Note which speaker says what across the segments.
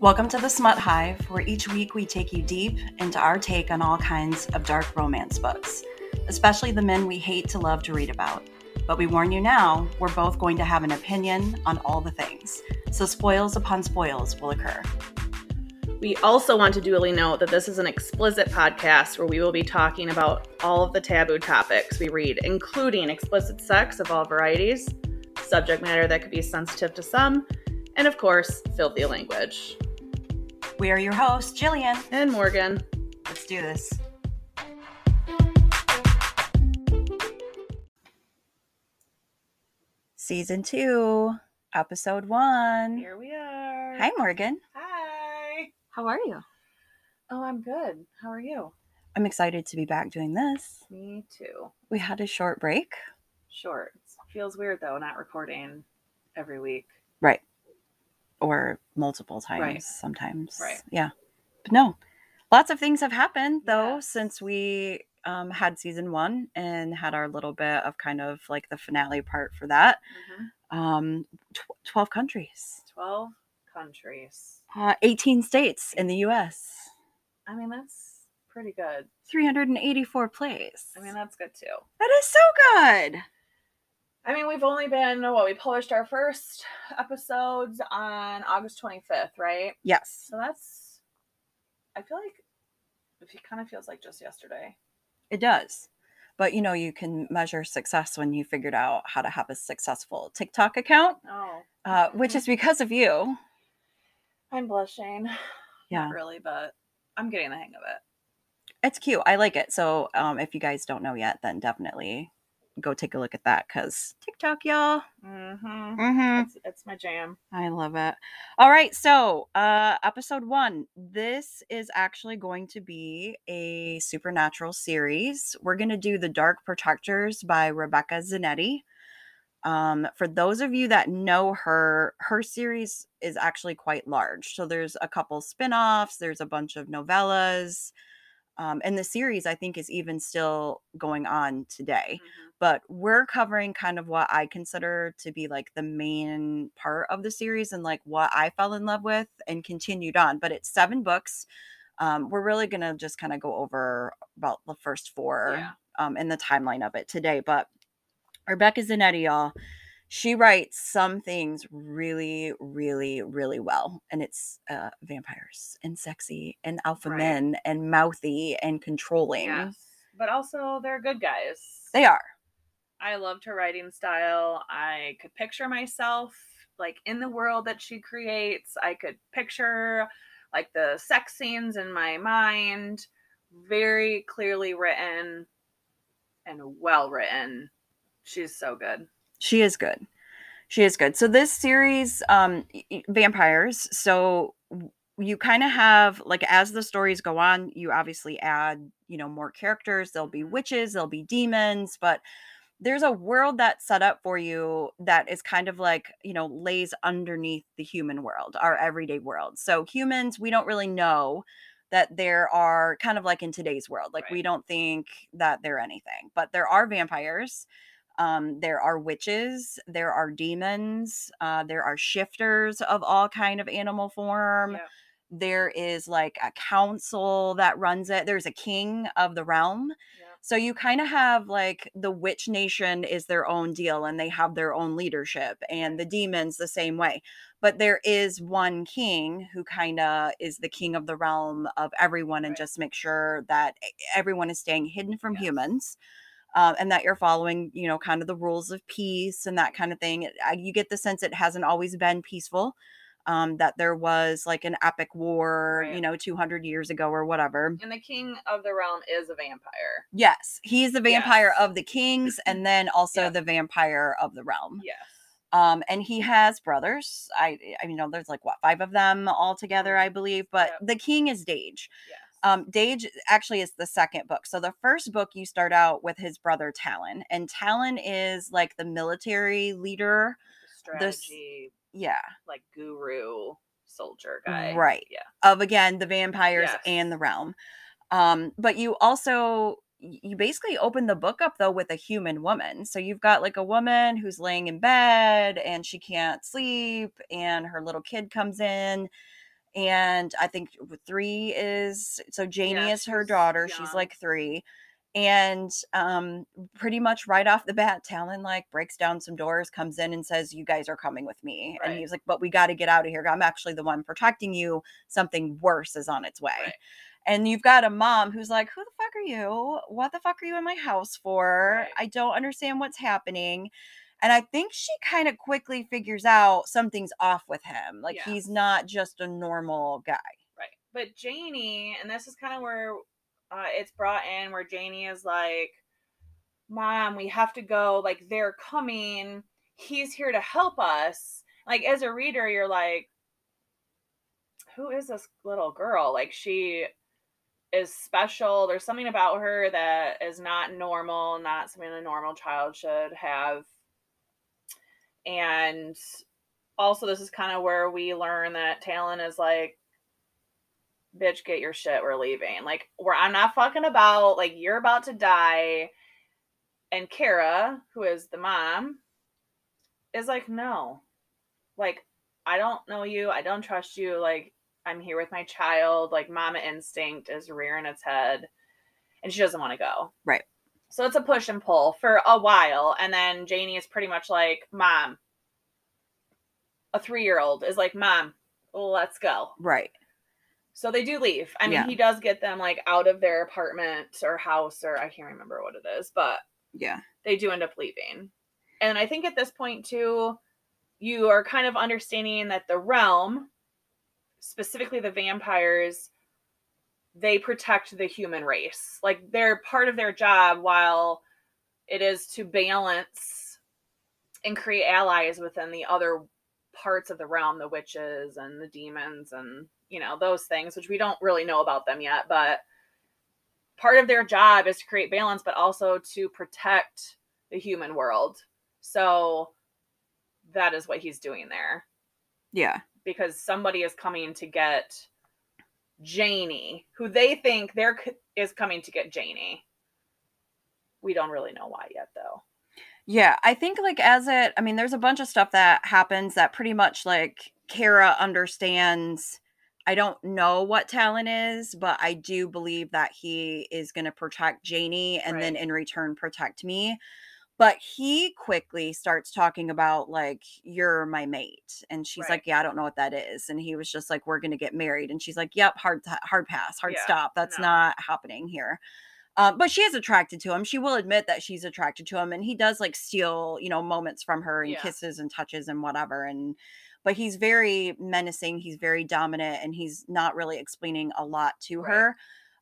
Speaker 1: Welcome to the Smut Hive, where each week we take you deep into our take on all kinds of dark romance books, especially the men we hate to love to read about. But we warn you now, we're both going to have an opinion on all the things, so spoils upon spoils will occur.
Speaker 2: We also want to duly note that this is an explicit podcast where we will be talking about all of the taboo topics we read, including explicit sex of all varieties, subject matter that could be sensitive to some, and of course, filthy language.
Speaker 1: We are your hosts, Jillian.
Speaker 2: And Morgan.
Speaker 1: Let's do this. Season two, episode one.
Speaker 2: Here we are.
Speaker 1: Hi, Morgan.
Speaker 2: Hi.
Speaker 1: How are you?
Speaker 2: Oh, I'm good. How are you?
Speaker 1: I'm excited to be back doing this.
Speaker 2: Me too.
Speaker 1: We had a short break.
Speaker 2: Short. Feels weird though, not recording every week.
Speaker 1: Right. Or multiple times
Speaker 2: Right.
Speaker 1: sometimes.
Speaker 2: Right.
Speaker 1: Yeah. But no, lots of things have happened though since we um, had season one and had our little bit of kind of like the finale part for that. Um, tw- 12 countries,
Speaker 2: 12 countries.
Speaker 1: uh, 18 states in the US,
Speaker 2: I mean, that's pretty good.
Speaker 1: 384 plays.
Speaker 2: I mean, that's good too.
Speaker 1: that is so good.
Speaker 2: I mean, we've only been, what, we published our first episodes on August 25th, right?
Speaker 1: Yes.
Speaker 2: So that's, I feel like it kind of feels like just yesterday.
Speaker 1: It does. But you know, you can measure success when you figured out how to have a successful TikTok account,
Speaker 2: Oh.
Speaker 1: uh, which is because of you.
Speaker 2: I'm blushing.
Speaker 1: Yeah.
Speaker 2: Not really, but I'm getting the hang of it.
Speaker 1: It's cute. I like it. So, um, if you guys don't know yet, then definitely go take a look at that because TikTok, y'all.
Speaker 2: Mm-hmm.
Speaker 1: Mm-hmm.
Speaker 2: It's, it's my jam.
Speaker 1: I love it. All right. So, uh, episode one. This is actually going to be a supernatural series. We're going to do The Dark Protectors by Rebecca Zanetti. Um, for those of you that know her, her series is actually quite large. So, there's a couple spin offs, there's a bunch of novellas. Um, and the series, I think, is even still going on today but we're covering kind of what I consider to be like the main part of the series and like what I fell in love with and continued on. But it's seven books. Um, we're really gonna just kind of go over about the first four
Speaker 2: Yeah.
Speaker 1: um, and the timeline of it today. But Rebecca Zanetti, y'all, she writes some things really, really, really well, and it's uh, vampires and sexy and alpha
Speaker 2: Right.
Speaker 1: men and mouthy and controlling.
Speaker 2: Yes. But also, they're good guys.
Speaker 1: They are.
Speaker 2: I loved her writing style. I could picture myself like in the world that she creates. I could picture like the sex scenes in my mind. Very clearly written and well written. She's so good.
Speaker 1: She is good. She is good. So this series, um, vampires. So you kind of have like as the stories go on, you obviously add, you know, more characters. There'll be witches, there'll be demons, but there's a world that's set up for you that is kind of like, you know, lays underneath the human world, our everyday world. So humans, we don't really know that there are kind of like in today's world, like we don't think that they're anything, but there are vampires. Um, there are witches, there are demons, uh, there are shifters of all kind of animal form.
Speaker 2: Yep.
Speaker 1: There is like a council that runs it. There's a king of the realm.
Speaker 2: Yep.
Speaker 1: So you kind of have like the witch nation is their own deal and they have their own leadership and the demons the same way. But there is one king who kind of is the king of the realm of everyone and
Speaker 2: Right.
Speaker 1: just make sure that everyone is staying hidden from
Speaker 2: Yes.
Speaker 1: humans. Um, and that you're following, you know, kind of the rules of peace and that kind of thing. It- You get the sense it hasn't always been peaceful. Um, that there was like an epic war, you know, 200 years ago or whatever.
Speaker 2: And the king of the realm is a vampire.
Speaker 1: Yes, he's the vampire
Speaker 2: Yes.
Speaker 1: of the kings and then also
Speaker 2: Yeah.
Speaker 1: the vampire of the realm.
Speaker 2: Yes.
Speaker 1: Um, and he has brothers. I, I you know, there's like what five of them all together, I believe. But
Speaker 2: Yep.
Speaker 1: the king is Dage.
Speaker 2: Yes.
Speaker 1: Um, Dage actually is the second book. So the first book you start out with his brother Talon, and Talon is like the military leader. this-
Speaker 2: strategy,
Speaker 1: Yeah,
Speaker 2: like guru soldier guy.
Speaker 1: Right.
Speaker 2: Yeah.
Speaker 1: of again the vampires
Speaker 2: Yes.
Speaker 1: and the realm. Um, but you also you basically open the book up though with a human woman. So you've got like a woman who's laying in bed and she can't sleep and her little kid comes in and I think three is so Janie
Speaker 2: Yeah,
Speaker 1: is her daughter. She's like three. And um, pretty much right off the bat, Talon like breaks down some doors, comes in and says, You guys are coming with me. And he's like, But we got to get out of here. I'm actually the one protecting you. Something worse is on its way.
Speaker 2: Right.
Speaker 1: And you've got a mom who's like, Who the fuck are you? What the fuck are you in my house for?
Speaker 2: Right.
Speaker 1: I don't understand what's happening. And I think she kind of quickly figures out something's off with him. Like
Speaker 2: Yeah.
Speaker 1: he's not just a normal guy.
Speaker 2: Right. But Janie, and this is kind of where uh, it's brought in, where Janie is like, Mom, we have to go. Like, they're coming. He's here to help us. Like, as a reader, you're like, Who is this little girl? Like, she is special. There's something about her that is not normal, not something a normal child should have. And also, this is kind of where we learn that Talon is like, bitch, get your shit. We're leaving. Like, where I'm not fucking about. Like, you're about to die. And Cara, who is the mom, is like, no. Like, I don't know you. I don't trust you. Like, I'm here with my child. Like, mama instinct is rearing its head. And she doesn't want to go.
Speaker 1: Right.
Speaker 2: So it's a push and pull for a while. And then Janie is pretty much like, Mom, a three year old is like, Mom, let's go.
Speaker 1: Right.
Speaker 2: So they do leave. I mean,
Speaker 1: Yeah.
Speaker 2: he does get them like out of their apartment or house or I can't remember what it is, but
Speaker 1: Yeah.
Speaker 2: they do end up leaving. And I think at this point too, you are kind of understanding that the realm, specifically the vampires, they protect the human race. Like they're part of their job while it is to balance and create allies within the other parts of the realm, the witches and the demons and you know, those things, which we don't really know about them yet, but part of their job is to create balance, but also to protect the human world. So that is what he's doing there
Speaker 1: Yeah.
Speaker 2: because somebody is coming to get Janie, who they think they're is coming to get Janie. We don't really know why yet, though.
Speaker 1: Yeah, I think like as it, I mean, there's a bunch of stuff that happens that pretty much like Cara understands. I don't know what Talon is, but I do believe that he is going to protect Janie and then in return protect me. But he quickly starts talking about like you're my mate, and she's
Speaker 2: Right.
Speaker 1: like, "Yeah, I don't know what that is." And he was just like, "We're going to get married," and she's like, "Yep, hard hard pass, hard
Speaker 2: Yeah,
Speaker 1: stop. That's
Speaker 2: no.
Speaker 1: not happening here." Um, but she is attracted to him. She will admit that she's attracted to him, and he does like steal, you know, moments from her and
Speaker 2: Yeah.
Speaker 1: kisses and touches and whatever. And but he's very menacing. He's very dominant, and he's not really explaining a lot to
Speaker 2: Right.
Speaker 1: her.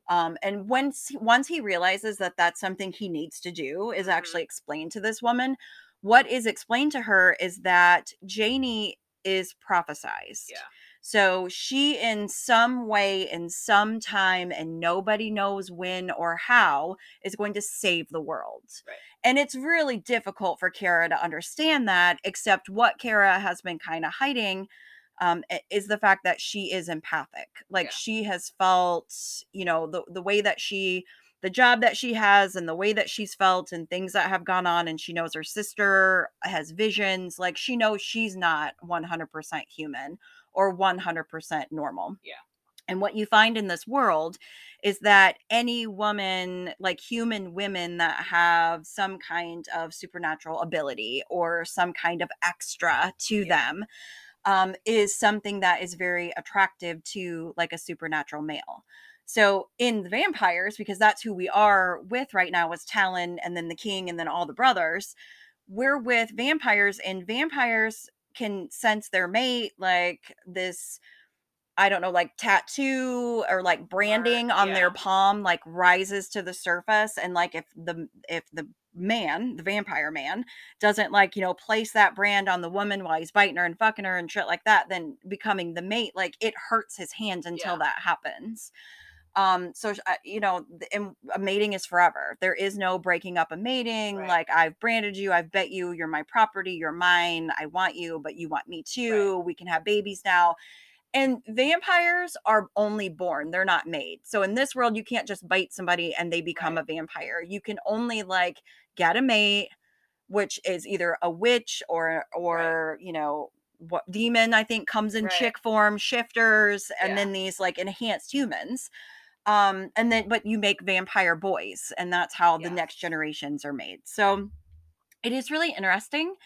Speaker 1: Um, and once once he realizes that that's something he needs to do is
Speaker 2: Mhm.
Speaker 1: actually explain to this woman. What is explained to her is that Janie is prophesized.
Speaker 2: Yeah.
Speaker 1: So she, in some way, in some time, and nobody knows when or how, is going to save the world.
Speaker 2: Right.
Speaker 1: And it's really difficult for Cara to understand that, except what Cara has been kind of hiding um, is the fact that she is empathic. Like
Speaker 2: Yeah.
Speaker 1: she has felt, you know, the, the way that she, the job that she has and the way that she's felt and things that have gone on. And she knows her sister has visions. Like she knows she's not 100% human or 100% normal.
Speaker 2: Yeah.
Speaker 1: And what you find in this world is that any woman, like human women that have some kind of supernatural ability or some kind of extra to
Speaker 2: Yeah.
Speaker 1: them, um, is something that is very attractive to like a supernatural male. So in the vampires, because that's who we are with right now, is Talon and then the king and then all the brothers. We're with vampires, and vampires can sense their mate, like this. I don't know, like tattoo or like branding on
Speaker 2: yeah.
Speaker 1: their palm, like rises to the surface. And like if the if the man, the vampire man, doesn't like you know place that brand on the woman while he's biting her and fucking her and shit like that then becoming the mate like it hurts his hand until
Speaker 2: Yeah.
Speaker 1: that happens um so uh, you know and a mating is forever there is no breaking up a mating
Speaker 2: Right.
Speaker 1: like i've branded you i've bet you you're my property you're mine i want you but you want me too we can have babies now and vampires are only born they're not made so in this world you can't just bite somebody and they become
Speaker 2: Right.
Speaker 1: a vampire you can only like get a mate which is either a witch or or you know what demon I think comes in
Speaker 2: Right.
Speaker 1: chick form, shifters, and
Speaker 2: Yeah.
Speaker 1: then these like enhanced humans. Um, and then but you make vampire boys, and that's how the next generations are made. So it is really interesting.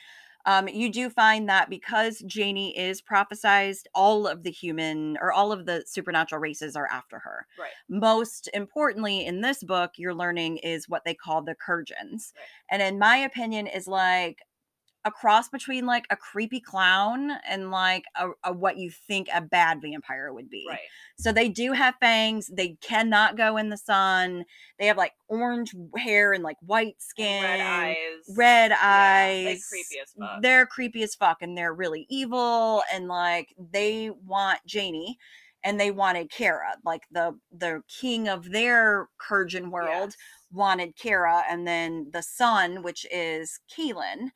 Speaker 1: Um, you do find that because Janie is prophesized, all of the human or all of the supernatural races are after her.
Speaker 2: Right.
Speaker 1: Most importantly, in this book, you're learning is what they call the Kurjans.
Speaker 2: Right.
Speaker 1: And in my opinion, is like a cross between like a creepy clown and like a, a what you think a bad vampire would be.
Speaker 2: Right.
Speaker 1: So they do have fangs. They cannot go in the sun. They have like orange hair and like white skin,
Speaker 2: And red eyes.
Speaker 1: red
Speaker 2: Yeah,
Speaker 1: eyes.
Speaker 2: they creepy as mm, fuck.
Speaker 1: They're creepy as fuck, and they're really evil. And like they want Janie, and they wanted Cara, like the the king of their Kurjan world
Speaker 2: Yes.
Speaker 1: wanted Cara, and then the son, which is Kalin,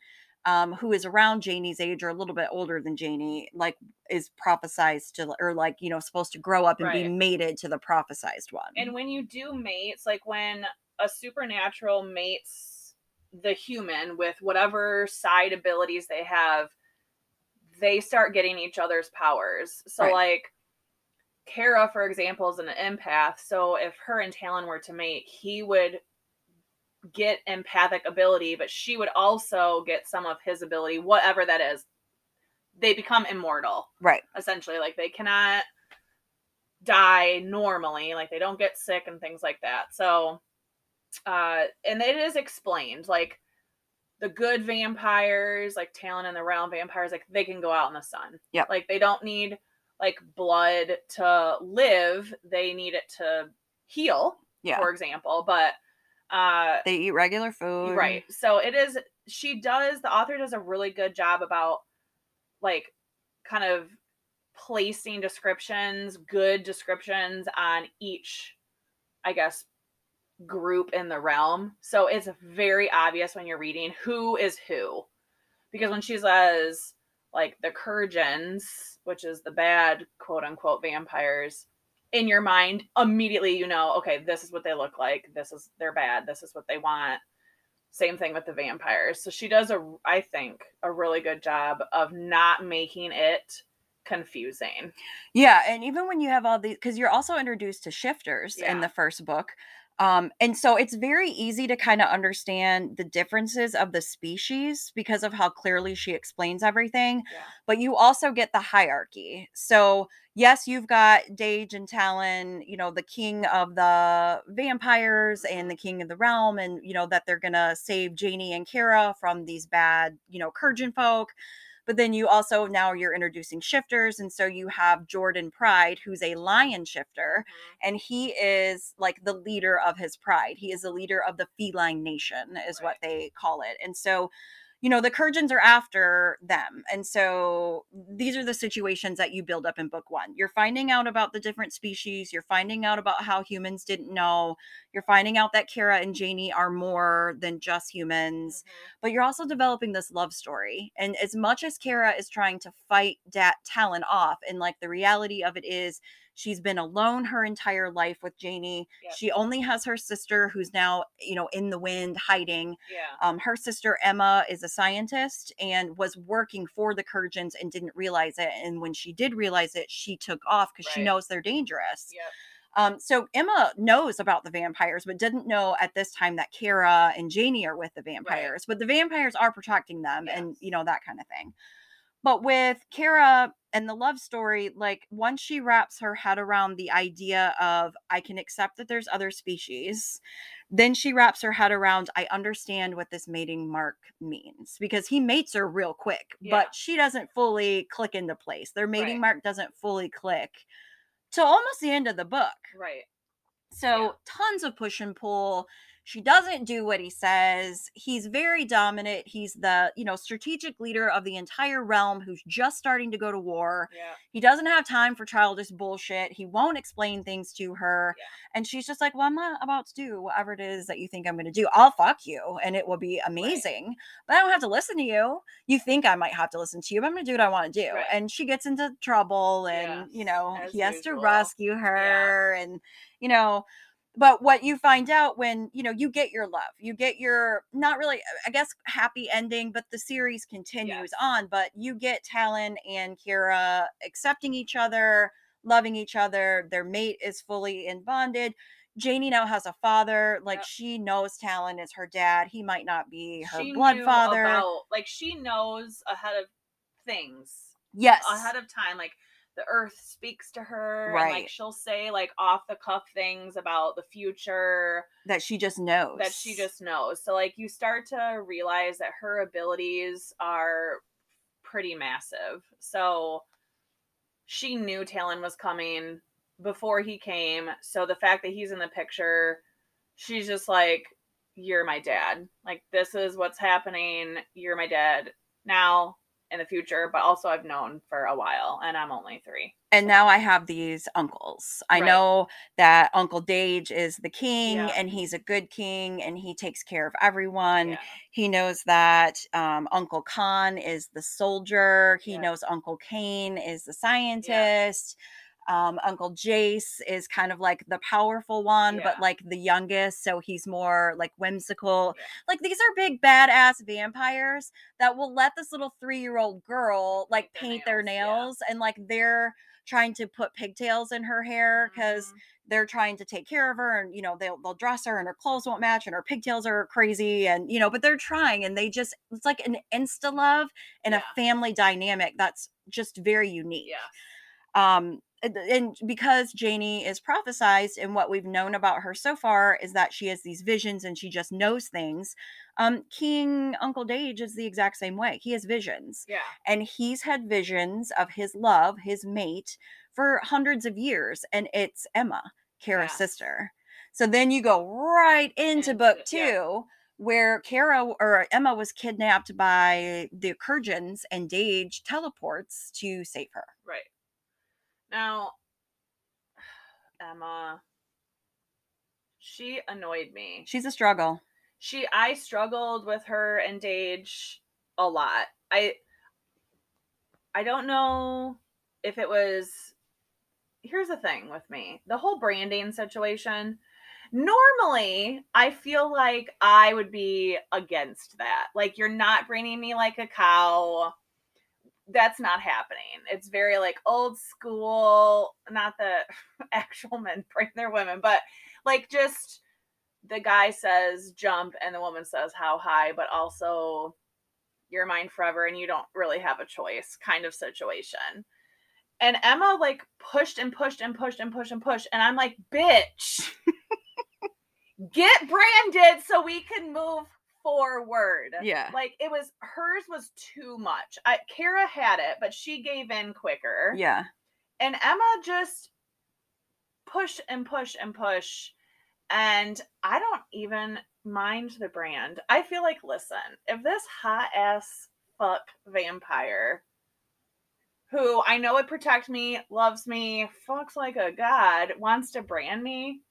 Speaker 1: um, who is around Janie's age or a little bit older than Janie, like is prophesized to, or like you know supposed to grow up and be mated to the prophesized one.
Speaker 2: And when you do mates, like when a supernatural mates the human with whatever side abilities they have, they start getting each other's powers. So,
Speaker 1: Right.
Speaker 2: like, Cara, for example, is an empath. So, if her and Talon were to mate, he would get empathic ability, but she would also get some of his ability, whatever that is. They become immortal
Speaker 1: right,
Speaker 2: essentially. Like they cannot die normally like they don't get sick and things like that. So uh and it is explained like the good vampires like talon and the realm vampires like they can go out in the sun.
Speaker 1: Yeah.
Speaker 2: like they don't need like blood to live they need it to heal
Speaker 1: yeah,
Speaker 2: for example but uh
Speaker 1: they eat regular food,
Speaker 2: Right. So it is she does the author does a really good job about like kind of placing descriptions, good descriptions on each I guess group in the realm. So it's very obvious when you're reading who is who. Because when she says like the Kurjans, which is the bad quote unquote vampires, in your mind, immediately you know, okay, this is what they look like. This is they're bad. This is what they want. Same thing with the vampires. So she does a I think a really good job of not making it confusing.
Speaker 1: Yeah, and even when you have all these, because you're also introduced to shifters in the first book. Um, and so it's very easy to kind of understand the differences of the species because of how clearly she explains everything.
Speaker 2: Yeah.
Speaker 1: But you also get the hierarchy. So, yes, you've got Dage and Talon, you know, the king of the vampires and the king of the realm, and, you know, that they're going to save Janie and Cara from these bad, you know, Kurjan folk. But then you also now you're introducing shifters and so you have jordan pride who's a lion shifter mm-hmm. and he is like the leader of his pride. He is the leader of the feline nation is what they call it. And so you know the kurjans are after them and so these are the situations that you build up in book one you're finding out about the different species you're finding out about how humans didn't know you're finding out that cara and janie are more than just humans
Speaker 2: Mhm.
Speaker 1: but you're also developing this love story. And as much as Cara is trying to fight Dat Talon off, and like the reality of it is, she's been alone her entire life with Janie.
Speaker 2: Yep.
Speaker 1: She only has her sister, who's now, you know, in the wind hiding.
Speaker 2: Yeah.
Speaker 1: Um, her sister Emma is a scientist and was working for the Kurjans and didn't realize it. And when she did realize it, she took off because she knows they're dangerous.
Speaker 2: Yep.
Speaker 1: Um, so Emma knows about the vampires, but didn't know at this time that Cara and Janie are with the vampires. But the vampires are protecting them, and you know that kind of thing. But with Cara and the love story, like once she wraps her head around the idea of I can accept that there's other species, then she wraps her head around I understand what this mating mark means because he mates her real quick,
Speaker 2: Yeah.
Speaker 1: but she doesn't fully click into place. Their mating
Speaker 2: Right.
Speaker 1: mark doesn't fully click till almost the end of the book.
Speaker 2: Right.
Speaker 1: So
Speaker 2: Yeah.
Speaker 1: tons of push and pull. She doesn't do what he says. He's very dominant. He's the, you know, strategic leader of the entire realm who's just starting to go to war.
Speaker 2: Yeah.
Speaker 1: He doesn't have time for childish bullshit. He won't explain things to her.
Speaker 2: Yeah.
Speaker 1: And she's just like, Well, I'm not about to do whatever it is that you think I'm going to do. I'll fuck you and it will be amazing. But I don't have to listen to you. You think I might have to listen to you, but I'm going to do what I want to do.
Speaker 2: Right.
Speaker 1: And she gets into trouble and, you know,
Speaker 2: as
Speaker 1: he has to rescue her. And, you know, but what you find out when you know you get your love you get your not really i guess happy ending but the series continues on but you get talon and kira accepting each other loving each other their mate is fully in bonded janie now has a father like
Speaker 2: Yep.
Speaker 1: she knows talon is her dad he might not be her
Speaker 2: she
Speaker 1: blood father.
Speaker 2: about like she knows ahead of things
Speaker 1: yes.
Speaker 2: ahead of time like the earth speaks to her and
Speaker 1: Right.
Speaker 2: like she'll say like off the cuff things about the future
Speaker 1: that she just knows.
Speaker 2: that she just knows. So like you start to realize that her abilities are pretty massive. So she knew talon was coming before he came. So the fact that he's in the picture she's just like you're my dad. Like this is what's happening. You're my dad. Now in the future but also i've known for a while and i'm only three
Speaker 1: and now I have these uncles. I
Speaker 2: Right.
Speaker 1: know that Uncle Dage is the king
Speaker 2: Yeah.
Speaker 1: and he's a good king and he takes care of everyone.
Speaker 2: Yeah.
Speaker 1: He knows that um, Uncle Conn is the soldier. He
Speaker 2: Yeah.
Speaker 1: knows Uncle Kane is the scientist. Um, Uncle Jase is kind of like the powerful one, but like the youngest. So he's more like whimsical.
Speaker 2: Yeah.
Speaker 1: Like these are big badass vampires that will let this little three year old girl like
Speaker 2: Paint their
Speaker 1: paint their
Speaker 2: nails, yeah.
Speaker 1: and like they're trying to put pigtails in her hair because
Speaker 2: Mhm.
Speaker 1: they're trying to take care of her and you know they'll they'll dress her and her clothes won't match and her pigtails are crazy and you know but they're trying and they just it's like an insta love and
Speaker 2: Yeah.
Speaker 1: a family dynamic that's just very unique
Speaker 2: yeah
Speaker 1: um and- and because Janie is prophesized and what we've known about her so far is that she has these visions and she just knows things um king uncle dage is the exact same way he has visions
Speaker 2: yeah
Speaker 1: and he's had visions of his love, his mate, for hundreds of years, and it's Emma, Cara's
Speaker 2: Yeah.
Speaker 1: sister. So then you go right into
Speaker 2: Into-
Speaker 1: book
Speaker 2: yeah.
Speaker 1: two, where Cara or Emma was kidnapped by the Kurjans, and Dage teleports to save her.
Speaker 2: Right. Now, Emma, she annoyed me.
Speaker 1: She's a struggle.
Speaker 2: She, I struggled with her and Dage a lot. I, I don't know if it was. Here's the thing with me: the whole branding situation. Normally, I feel like I would be against that. Like, you're not branding me like a cow that's not happening. It's very like old school, not the actual men bring their women, but like just the guy says jump and the woman says how high, but also you're mine forever and you don't really have a choice kind of situation. And Emma like pushed and pushed and pushed and pushed and pushed. And I'm like, bitch, get branded so we can move forward.
Speaker 1: Yeah.
Speaker 2: Like it was hers was too much. I Cara had it, but she gave in quicker.
Speaker 1: Yeah.
Speaker 2: And Emma just push and push and push. And I don't even mind the brand. I feel like, listen, if this hot ass fuck vampire who I know would protect me, loves me, fucks like a god, wants to brand me,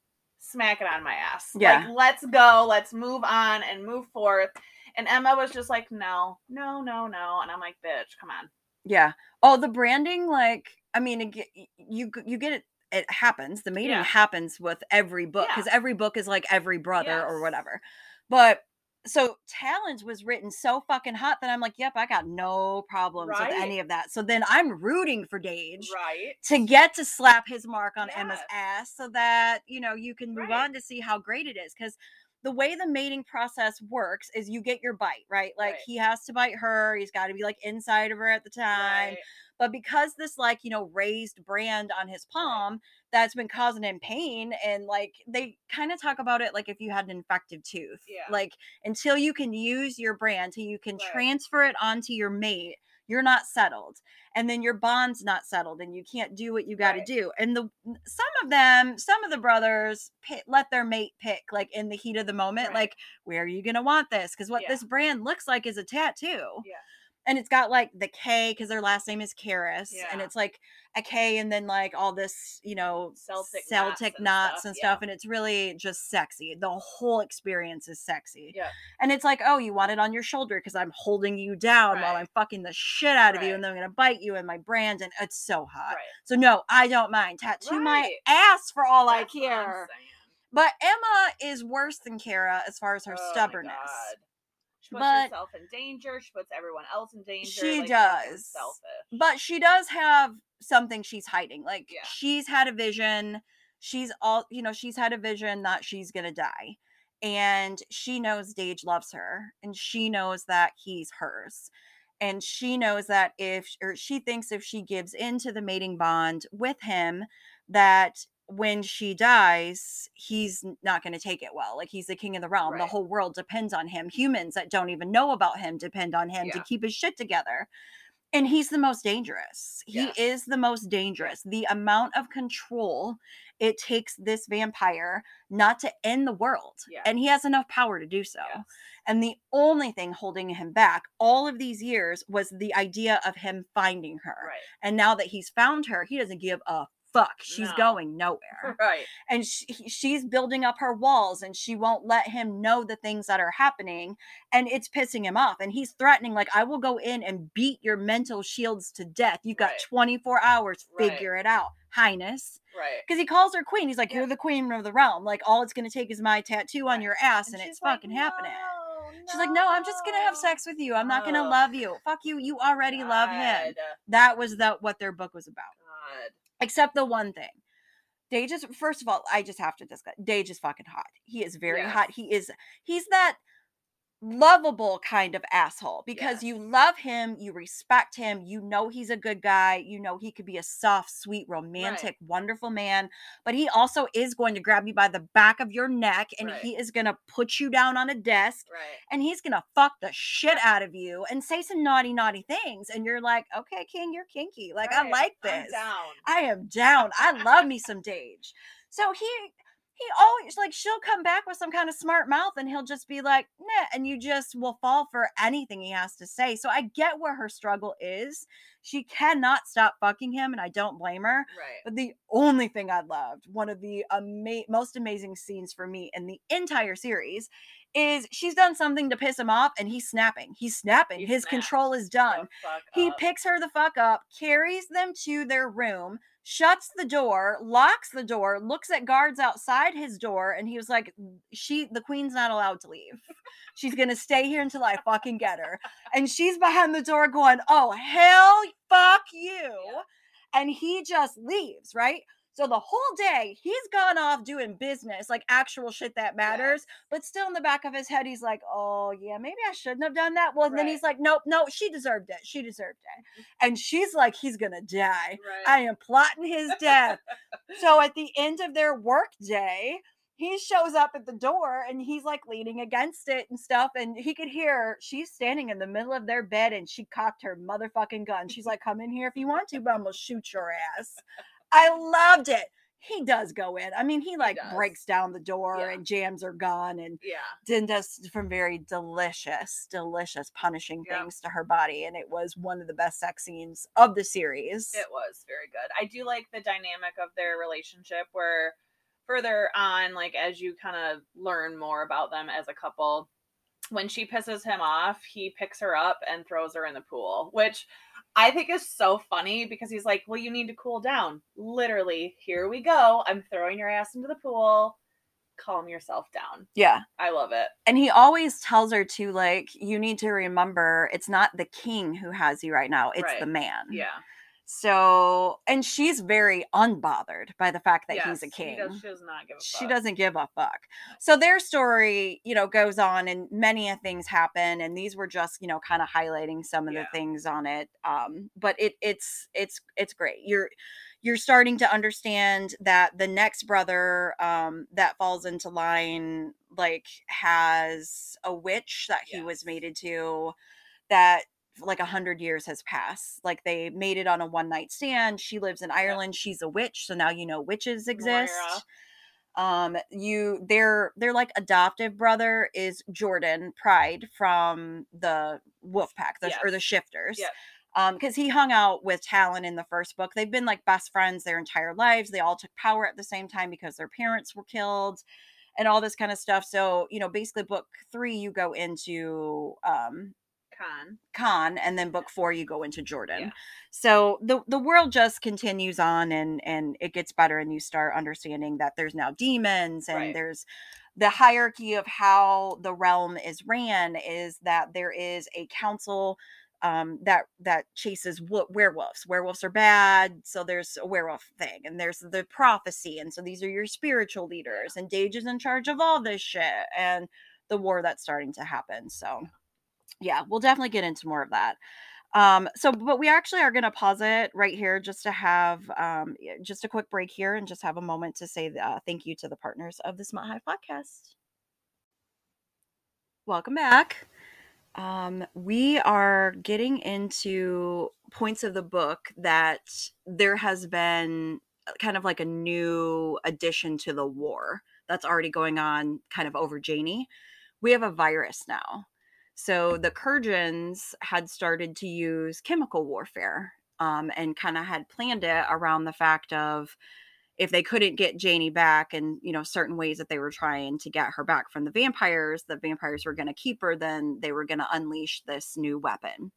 Speaker 2: smack it on my ass.
Speaker 1: Yeah.
Speaker 2: Like, let's go, let's move on and move forth. And Emma was just like, no, no, no, no. And I'm like, bitch, come on.
Speaker 1: Yeah. Oh, the branding, like, I mean, you you get it. It happens. The mating
Speaker 2: Yeah.
Speaker 1: happens with every book
Speaker 2: Yeah.
Speaker 1: because every book is like every brother or whatever. But so Talons was written so fucking hot that I'm like, yep, I got no problems with any of that. So then I'm rooting for Dage
Speaker 2: Right.
Speaker 1: to get to slap his mark on Emma's ass so that you know you can move
Speaker 2: Right.
Speaker 1: on to see how great it is because the way the mating process works is you get your bite right like
Speaker 2: Right.
Speaker 1: he has to bite her he's got to be like inside of her at the time
Speaker 2: Right.
Speaker 1: But because this like you know raised brand on his palm that's been causing him pain and like they kind of talk about it like if you had an infected tooth
Speaker 2: Yeah.
Speaker 1: like until you can use your brand till you can
Speaker 2: Right.
Speaker 1: transfer it onto your mate you're not settled and then your bond's not settled and you can't do what you got to
Speaker 2: Right.
Speaker 1: do and the some of them some of the brothers pi let their mate pick like in the heat of the moment
Speaker 2: Right.
Speaker 1: like where are you going to want this because what
Speaker 2: Yeah.
Speaker 1: this brand looks like is a tattoo
Speaker 2: Yeah.
Speaker 1: And it's got like the K because their last name is Kayrs, and it's like a K and then like all this, you know,
Speaker 2: Celtic knots and
Speaker 1: knots
Speaker 2: stuff,
Speaker 1: and
Speaker 2: yeah.
Speaker 1: stuff, and it's really just sexy. The whole experience is sexy,
Speaker 2: Yeah.
Speaker 1: and it's like, oh, you want it on your shoulder because I'm holding you down while I'm fucking the shit out of you, and then I'm gonna bite you and my brand, and it's so hot.
Speaker 2: Right.
Speaker 1: So no, I don't mind tattoo my
Speaker 2: Right.
Speaker 1: ass for all I
Speaker 2: That's I'm
Speaker 1: care. But Emma is worse than Cara as far as her
Speaker 2: Oh
Speaker 1: stubbornness.
Speaker 2: She puts
Speaker 1: But-
Speaker 2: herself in danger. She puts everyone else in danger.
Speaker 1: She
Speaker 2: like,
Speaker 1: does.
Speaker 2: Selfish.
Speaker 1: But she does have something she's hiding. Like
Speaker 2: Yeah.
Speaker 1: she's had a vision. She's all, you know, she's had a vision that she's going to die. And she knows Dage loves her and she knows that he's hers. And she knows that if or she thinks if she gives into the mating bond with him that when she dies, he's not going to take it well. Like he's the king of the realm. The whole world depends on him. Humans that don't even know about him depend on him to keep his shit together. And he's the most dangerous. He is the most dangerous. The amount of control it takes this vampire not to end the world.
Speaker 2: Yeah.
Speaker 1: And he has enough power to do so. And the only thing holding him back all of these years was the idea of him finding her.
Speaker 2: Right.
Speaker 1: And now that he's found her, he doesn't give a fuck. She's
Speaker 2: No.
Speaker 1: going nowhere.
Speaker 2: Right.
Speaker 1: and she, she's building up her walls and she won't let him know the things that are happening. And it's pissing him off. And he's threatening, like, I will go in and beat your mental shields to death. You've got
Speaker 2: Right.
Speaker 1: 24 hours,
Speaker 2: Right.
Speaker 1: figure it out, Highness.
Speaker 2: Right.
Speaker 1: Because he calls her queen. He's like,
Speaker 2: Yeah.
Speaker 1: You're the queen of the realm. Like, all it's going to take is my tattoo on your ass and,
Speaker 2: she's
Speaker 1: it's
Speaker 2: like,
Speaker 1: fucking happening.
Speaker 2: "No,
Speaker 1: She's like, no, I'm just gonna have sex with you. I'm not gonna
Speaker 2: oh.
Speaker 1: love you. Fuck you. You already love him. That was the what their book was about.
Speaker 2: God.
Speaker 1: Except the one thing. Dage just first of all, I just have to discuss. Day is fucking hot. He is very hot. He is he's that lovable kind of asshole because
Speaker 2: Yes.
Speaker 1: you love him, you respect him, you know he's a good guy, you know he could be a soft, sweet, romantic, wonderful man, but he also is going to grab you by the back of your neck and
Speaker 2: Right.
Speaker 1: he is going to put you down on a desk
Speaker 2: Right.
Speaker 1: and he's gonna fuck the shit out of you and say some naughty, naughty things. And you're like, okay, King, you're kinky. Like, I
Speaker 2: Right.
Speaker 1: like this.
Speaker 2: down.
Speaker 1: I am down. I love me some Dage. So he he always like she'll come back with some kind of smart mouth and he'll just be like, nah, and you just will fall for anything he has to say. So I get where her struggle is. She cannot stop fucking him, and I don't blame her.
Speaker 2: Right.
Speaker 1: But the only thing I loved, one of the ama- most amazing scenes for me in the entire series, is she's done something to piss him off and he's snapping. He's snapping.
Speaker 2: He
Speaker 1: His
Speaker 2: snapped.
Speaker 1: control is done. He picks her the fuck up, carries them to their room, shuts the door, locks the door, looks at guards outside his door, and he was like, She the queen's not allowed to leave. She's gonna stay here until I fucking get her. And she's behind the door going, Oh hell fuck you.
Speaker 2: Yeah.
Speaker 1: And he just leaves, right? So the whole day he's gone off doing business, like actual shit that matters. But still in the back of his head, he's like, "Oh yeah, maybe I shouldn't have done that." Well, and then he's like, "Nope, no, she deserved it. She deserved it." Mm-hmm. And she's like, "He's gonna die.
Speaker 2: Right.
Speaker 1: I am plotting his death." so at the end of their work day, he shows up at the door and he's like leaning against it and stuff. And he could hear she's standing in the middle of their bed and she cocked her motherfucking gun. She's like, "Come in here if you want to, but I'm gonna shoot your ass." I loved it. He does go in. I mean, he like
Speaker 2: does.
Speaker 1: breaks down the door
Speaker 2: Yeah.
Speaker 1: and jams her gun and
Speaker 2: yeah.
Speaker 1: then does some very delicious, delicious punishing
Speaker 2: Yep.
Speaker 1: things to her body. And it was one of the best sex scenes of the series.
Speaker 2: It was very good. I do like the dynamic of their relationship where further on, like as you kind of learn more about them as a couple, when she pisses him off, he picks her up and throws her in the pool, which I think is so funny because he's like, Well, you need to cool down. Literally, here we go. I'm throwing your ass into the pool. Calm yourself down.
Speaker 1: yeah.
Speaker 2: I love it.
Speaker 1: And he always tells her to, like, you need to remember it's not the king who has you right now, it's the man.
Speaker 2: Yeah.
Speaker 1: So, and she's very unbothered by the fact that he's a king.
Speaker 2: Does, she does not give a
Speaker 1: she
Speaker 2: fuck.
Speaker 1: doesn't give a fuck. So their story, you know, goes on and many a things happen and these were just, you know, kind of highlighting some of
Speaker 2: Yeah.
Speaker 1: the things on it. Um but it it's it's it's great. You're you're starting to understand that the next brother um that falls into line like has a witch that he was mated to that like a hundred years has passed. Like they made it on a one night stand. She lives in Ireland. She's a witch, so now you know witches exist. Um, you their their like adoptive brother is Jordan Pride from the Wolf Pack, the, or the Shifters. Um, because he hung out with Talon in the first book. They've been like best friends their entire lives. They all took power at the same time because their parents were killed and all this kind of stuff. So, you know, basically book three, you go into um
Speaker 2: Conn.
Speaker 1: Conn, and then book four you go into Jordan.
Speaker 2: Yeah.
Speaker 1: So the the world just continues on and and it gets better and you start understanding that there's now demons and
Speaker 2: Right.
Speaker 1: there's the hierarchy of how the realm is ran is that there is a council um, that that chases wo- werewolves. Werewolves are bad, so there's a werewolf thing, and there's the prophecy, and so these are your spiritual leaders. And Dage is in charge of all this shit, and the war that's starting to happen. So, yeah, we'll definitely get into more of that. Um, so, but we actually are going to pause it right here just to have um, just a quick break here and just have a moment to say uh, thank you to the partners of the Smut Hive podcast. Welcome back. Um, we are getting into points of the book that there has been uh, kind of like a new addition to the war that's already going on kind of over Janie. We have a virus now. So the Kurjans had started to use chemical warfare um, and kind of had planned it around the fact of if they couldn't get Janie back and you know certain ways that they were trying to get her back from the vampires, the vampires were going to keep her, then they were going to unleash this new weapon.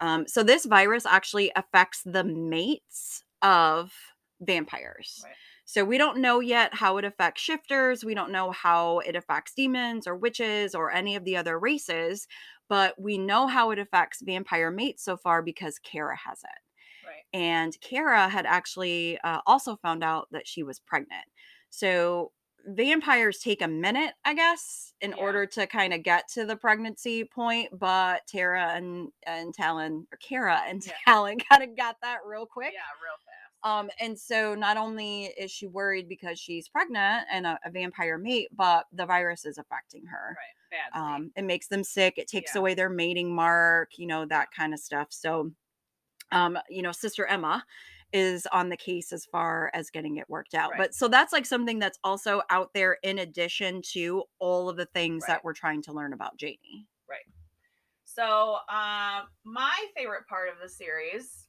Speaker 1: Um, so this virus actually affects the mates of vampires.
Speaker 2: Right.
Speaker 1: So we don't know yet how it affects shifters. We don't know how it affects demons or witches or any of the other races, but we know how it affects vampire mates so far because Cara has it
Speaker 2: Right.
Speaker 1: and Cara had actually uh, also found out that she was pregnant. So vampires take a minute, I guess, in
Speaker 2: Yeah.
Speaker 1: order to kind of get to the pregnancy point. But Tara and and Talon or Cara and
Speaker 2: Yeah.
Speaker 1: Talon kind of got that real quick.
Speaker 2: Yeah, real fast.
Speaker 1: Um, and so not only is she worried because she's pregnant and a, a vampire mate, but the virus is affecting her
Speaker 2: right. Badly.
Speaker 1: um it makes them sick it takes
Speaker 2: Yeah.
Speaker 1: away their mating mark you know that kind of stuff so um you know sister emma is on the case as far as getting it worked out
Speaker 2: Right.
Speaker 1: but so that's like something that's also out there in addition to all of the things
Speaker 2: Right.
Speaker 1: that we're trying to learn about janie Right.
Speaker 2: So, um, my favorite part of the series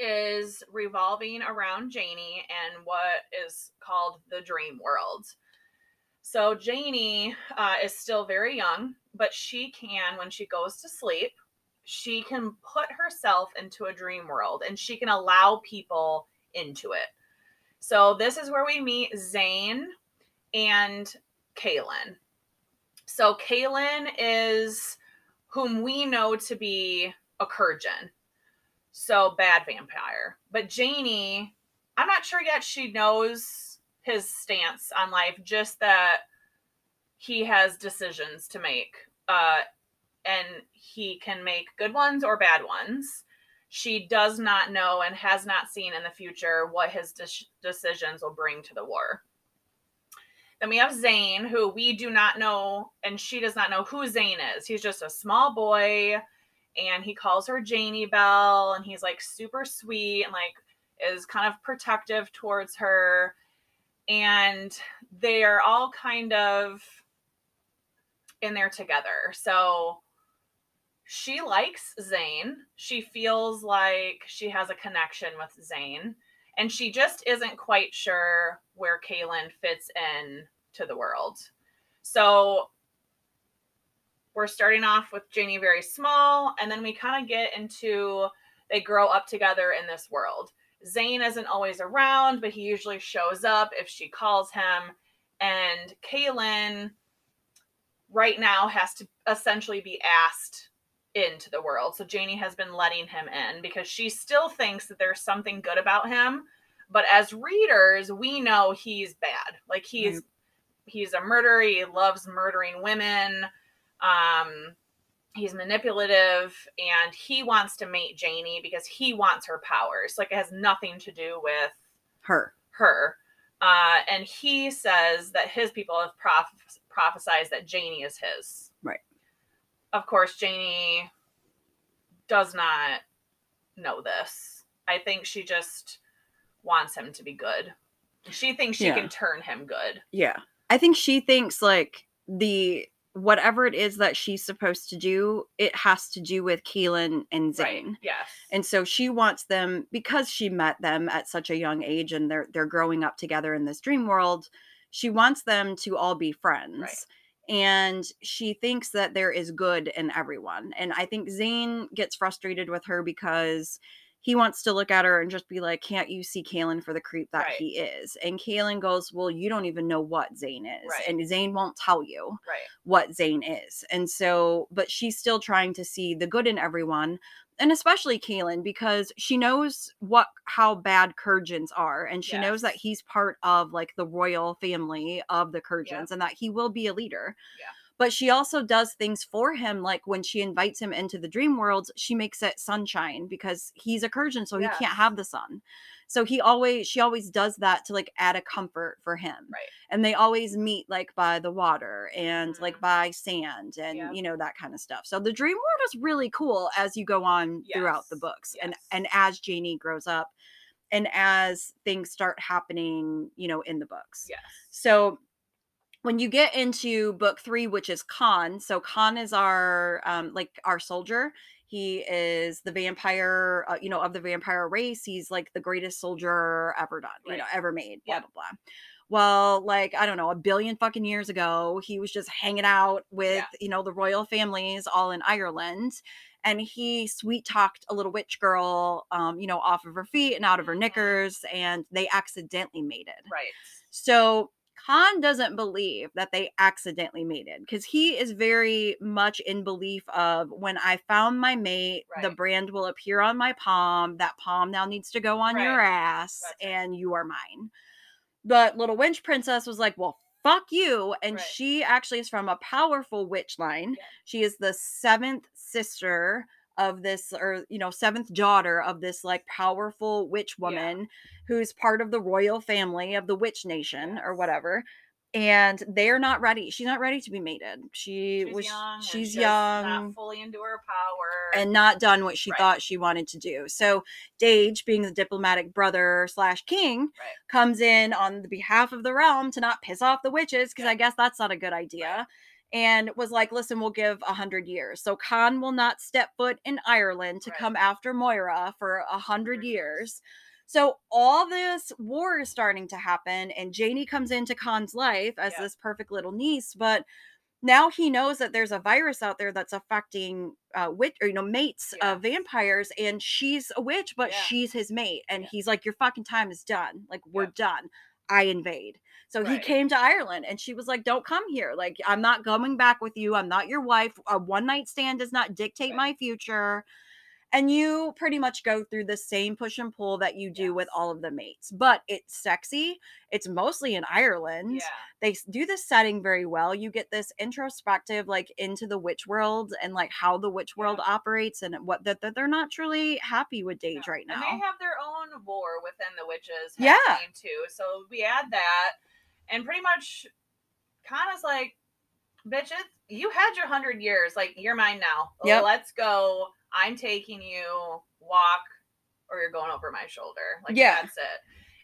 Speaker 2: is revolving around Janie and what is called the dream world. So, Janie uh, is still very young, but she can, when she goes to sleep, she can put herself into a dream world and she can allow people into it. So, this is where we meet Zane and Kalin. So, Kalin is whom we know to be a Kurjan. So bad vampire. But Janie, I'm not sure yet she knows his stance on life, just that he has decisions to make. Uh, and he can make good ones or bad ones. She does not know and has not seen in the future what his de- decisions will bring to the war. Then we have Zane, who we do not know, and she does not know who Zane is. He's just a small boy, and he calls her Janie Bell, and he's like super sweet and like is kind of protective towards her. And they are all kind of in there together. So she likes Zane. She feels like she has a connection with Zane and she just isn't quite sure where Kalin fits in to the world. So we're starting off with Janie very small, and then we kind of get into they grow up together in this world. Zane isn't always around, but he usually shows up if she calls him. And Kalin right now has to essentially be asked into the world. So Janie has been letting him in because she still thinks that there's something good about him. But as readers, we know he's bad. Like he's
Speaker 1: Right.
Speaker 2: he's a murderer. He loves murdering women. Um, he's manipulative, and he wants to mate Janie because he wants her powers. Like it has nothing to do with
Speaker 1: her
Speaker 2: her. Uh, and he says that his people have proph- prophesized that Janie is his.
Speaker 1: Right.
Speaker 2: Of course, Janie does not know this. I think she just wants him to be good. She thinks she
Speaker 1: Yeah.
Speaker 2: can turn him good.
Speaker 1: yeah i think she thinks like the whatever it is that she's supposed to do it has to do with keelan and zane
Speaker 2: Right. Yes.
Speaker 1: and so she wants them because she met them at such a young age and they're they're growing up together in this dream world she wants them to all be friends
Speaker 2: Right.
Speaker 1: and she thinks that there is good in everyone. And I think Zane gets frustrated with her because he wants to look at her and just be like, Can't you see Kalin for the creep that
Speaker 2: Right.
Speaker 1: he is? And Kalin goes, Well, you don't even know what Zane is.
Speaker 2: Right.
Speaker 1: And Zane won't tell you
Speaker 2: Right.
Speaker 1: what Zane is. And so, but she's still trying to see the good in everyone. And especially Kalin, because she knows what how bad Kurjans are, and she knows that he's part of like the royal family of the Kurjans, and that he will be a leader.
Speaker 2: Yeah.
Speaker 1: But she also does things for him, like when she invites him into the dream world, she makes it sunshine because he's a Kurjan, so he can't have the sun. So he always, she always does that to like add a comfort for him
Speaker 2: Right.
Speaker 1: and they always meet like by the water and like
Speaker 2: Mhm.
Speaker 1: by sand and you know that kind of stuff so the dream world is really cool as you go on throughout the
Speaker 2: Yes,
Speaker 1: books and and as janie grows up and as things start happening you know in the books
Speaker 2: Yes.
Speaker 1: so when you get into book three which is Conn so Conn is our um like our soldier he is the vampire uh, you know of the vampire race he's like the greatest soldier ever done you know ever made blah
Speaker 2: Yeah.
Speaker 1: blah blah well like i don't know a billion fucking years ago he was just hanging out with
Speaker 2: Yeah.
Speaker 1: you know the royal families all in ireland and he sweet talked a little witch girl um you know off of her feet and out of her
Speaker 2: Mhm.
Speaker 1: knickers and they accidentally mated
Speaker 2: Right.
Speaker 1: so Conn doesn't believe that they accidentally mated because he is very much in belief of when I found my mate, the brand will appear on my palm. That palm now needs to go on your ass,
Speaker 2: it.
Speaker 1: and you are mine. But little witch princess was like, "Well, fuck you," and
Speaker 2: Right.
Speaker 1: she actually is from a powerful witch line.
Speaker 2: Yeah.
Speaker 1: She is the seventh sister of this or you know seventh daughter of this like powerful witch
Speaker 2: Yeah.
Speaker 1: woman who's part of the royal family of the witch nation or whatever and they're not ready she's not ready to be mated she
Speaker 2: She's
Speaker 1: was
Speaker 2: young.
Speaker 1: she's young
Speaker 2: Not fully into her power.
Speaker 1: and not done what she
Speaker 2: Right.
Speaker 1: thought she wanted to do. So Dage, being the diplomatic brother slash king,
Speaker 2: Right.
Speaker 1: comes in on the behalf of the realm to not piss off the witches because
Speaker 2: Yeah.
Speaker 1: I guess that's not a good idea.
Speaker 2: Right.
Speaker 1: And was like, listen, we'll give a hundred years. So Conn will not step foot in Ireland to
Speaker 2: Right.
Speaker 1: come after Moira for a hundred years. So all this war is starting to happen, and Janie comes into Conn's life as
Speaker 2: Yeah.
Speaker 1: this perfect little niece, but now he knows that there's a virus out there that's affecting uh witch or you know mates of vampires and she's a witch but
Speaker 2: Yeah.
Speaker 1: she's his mate and
Speaker 2: Yeah.
Speaker 1: he's like your fucking time is done like we're
Speaker 2: Yeah.
Speaker 1: done i invade so he came to ireland and she was like don't come here like i'm not coming back with you i'm not your wife a one night stand does not dictate
Speaker 2: Right.
Speaker 1: my future and you pretty much go through the same push and pull that you do with all of the mates but it's sexy it's mostly in ireland
Speaker 2: yeah.
Speaker 1: they do the setting very well. You get this introspective, like into the witch world and like how the witch
Speaker 2: Yeah.
Speaker 1: world operates, and what that that they're not truly happy with Dage
Speaker 2: No.
Speaker 1: right now.
Speaker 2: And they have their own war within the witches
Speaker 1: Yeah.
Speaker 2: too. So we add that, and pretty much Conn's like, bitch, it, you had your hundred years. Like, you're mine now.
Speaker 1: Yep.
Speaker 2: Let's go. I'm taking you. Walk, or you're going over my shoulder. Like,
Speaker 1: Yeah.
Speaker 2: that's it.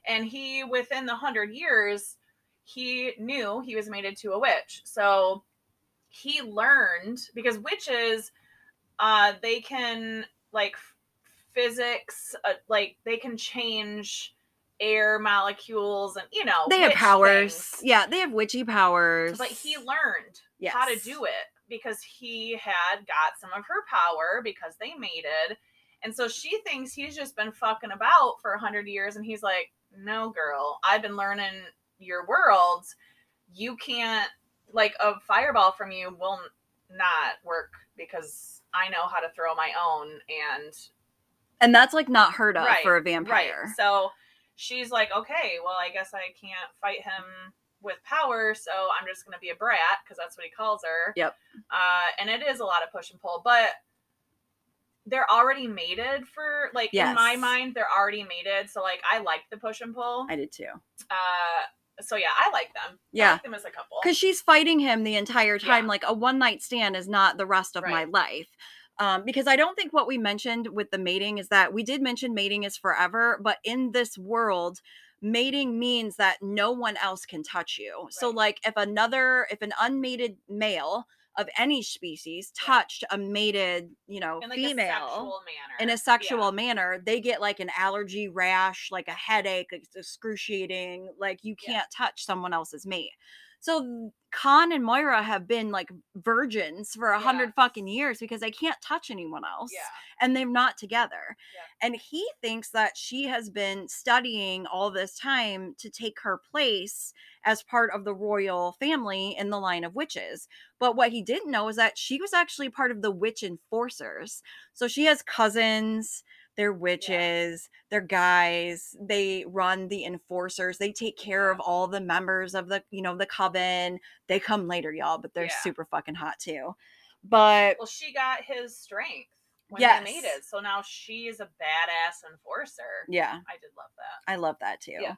Speaker 2: And he, within the hundred years, he knew he was mated to a witch. So he learned because witches, uh, they can like physics, uh, like they can change air molecules and you know
Speaker 1: they have powers.
Speaker 2: things.
Speaker 1: Yeah, they have witchy powers.
Speaker 2: But he learned how to do it because he had got some of her power because they mated. And so she thinks he's just been fucking about for a hundred years, and he's like, "No, girl, I've been learning your worlds. You can't like a fireball from you will not work because I know how to throw my own." And
Speaker 1: and that's like not heard of
Speaker 2: Right,
Speaker 1: for a
Speaker 2: right,
Speaker 1: vampire.
Speaker 2: so she's like, "Okay, well, I guess I can't fight him." With power, so I'm just gonna be a brat because that's what he calls her.
Speaker 1: Yep.
Speaker 2: Uh, and it is a lot of push and pull, but they're already mated for like in my mind they're already mated so like i like the push and pull
Speaker 1: I did too.
Speaker 2: uh so yeah i like them I
Speaker 1: Yeah.
Speaker 2: like them as a couple
Speaker 1: because she's fighting him the entire time
Speaker 2: Yeah.
Speaker 1: like a one night stand is not the rest of my life um, because i don't think what we mentioned with the mating is that we did mention mating is forever but in this world mating means that no one else can touch you so like if another if an unmated male of any species touched a mated you know
Speaker 2: in like
Speaker 1: female
Speaker 2: a
Speaker 1: in a
Speaker 2: Yeah.
Speaker 1: sexual manner, they get like an allergy rash, like a headache, it's excruciating. Like you can't touch someone else's mate. So Conn and Moira have been like virgins for a hundred
Speaker 2: Yes.
Speaker 1: fucking years because they can't touch anyone else
Speaker 2: Yeah.
Speaker 1: and they're not together.
Speaker 2: Yeah.
Speaker 1: And he thinks that she has been studying all this time to take her place as part of the royal family in the line of witches. But what he didn't know is that she was actually part of the witch enforcers. So she has cousins, they're witches, they're guys, they run the enforcers, they take care of all the members of the, you know, the coven. They come later, y'all, but they're
Speaker 2: Yeah.
Speaker 1: super fucking hot too. But
Speaker 2: Well, she got his strength when
Speaker 1: Yes.
Speaker 2: they mated, so now she is a badass enforcer.
Speaker 1: yeah,
Speaker 2: I did love that.
Speaker 1: I love that too.
Speaker 2: Yeah.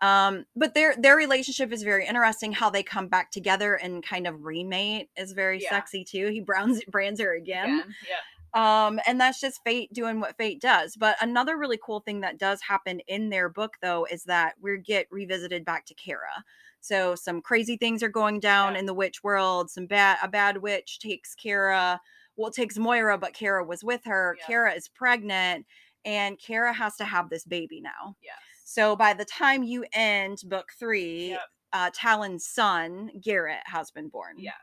Speaker 1: Um, but their their relationship is very interesting. How they come back together and kind of remate is very
Speaker 2: Yeah.
Speaker 1: sexy too. He browns brands her again.
Speaker 2: Again, yeah.
Speaker 1: Um, and that's just fate doing what fate does. But another really cool thing that does happen in their book though is that we get revisited back to Cara. So some crazy things are going down
Speaker 2: Yeah.
Speaker 1: in the witch world. Some bad a bad witch takes Cara. Well, takes Moira, but Cara was with her.
Speaker 2: Yeah.
Speaker 1: Cara is pregnant, and Cara has to have this baby now.
Speaker 2: Yes.
Speaker 1: So by the time you end book three,
Speaker 2: Yep.
Speaker 1: uh, Talen's son Garrett has been born.
Speaker 2: Yes.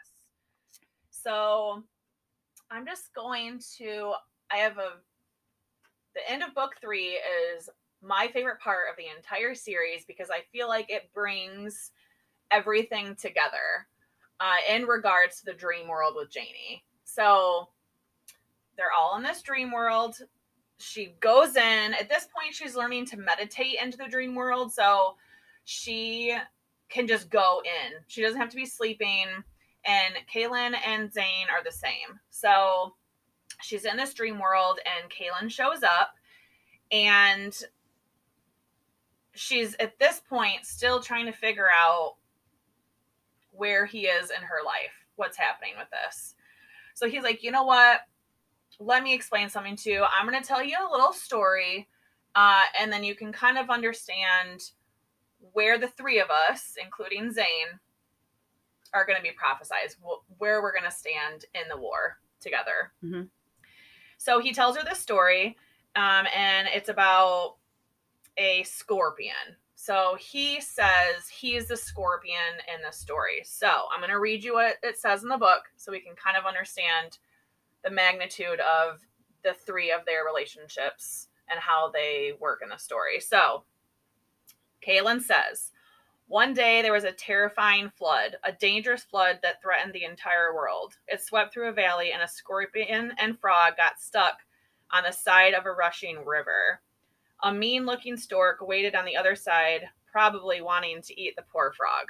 Speaker 2: So I'm just going to I have a the end of book 3 is my favorite part of the entire series because I feel like it brings everything together uh, in regards to the dream world with Janie. So they're all in this dream world. She goes in. At this point, she's learning to meditate into the dream world. So she can just go in. She doesn't have to be sleeping. And Kalin and Zane are the same. So she's in this dream world, and Kalin shows up, and she's at this point still trying to figure out where he is in her life, what's happening with this. So he's like, you know what? Let me explain something to you. I'm going to tell you a little story, uh, and then you can kind of understand where the three of us, including Zane, are going to be prophesized, wh- where we're going to stand in the war together.
Speaker 1: Mhm.
Speaker 2: So he tells her this story, um, and it's about a scorpion. So he says he's the scorpion in the story. So I'm going to read you what it says in the book so we can kind of understand the magnitude of the three of their relationships and how they work in the story. So Kalin says, one day there was a terrifying flood, a dangerous flood that threatened the entire world. It swept through a valley, and a scorpion and frog got stuck on the side of a rushing river. A mean looking stork waited on the other side, probably wanting to eat the poor frog.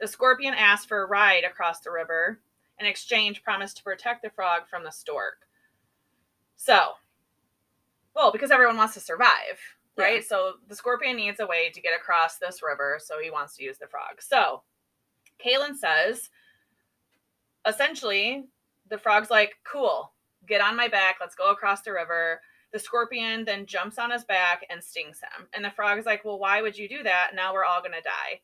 Speaker 2: The scorpion asked for a ride across the river. In exchange, promised to protect the frog from the stork. So, well, because everyone wants to survive, right? So the scorpion needs a way to get across this river, so he wants to use the frog. So Kalin says, essentially, the frog's like, cool, get on my back, let's go across the river. The scorpion then jumps on his back and stings him. And the frog's like, well, why would you do that? Now we're all going to die.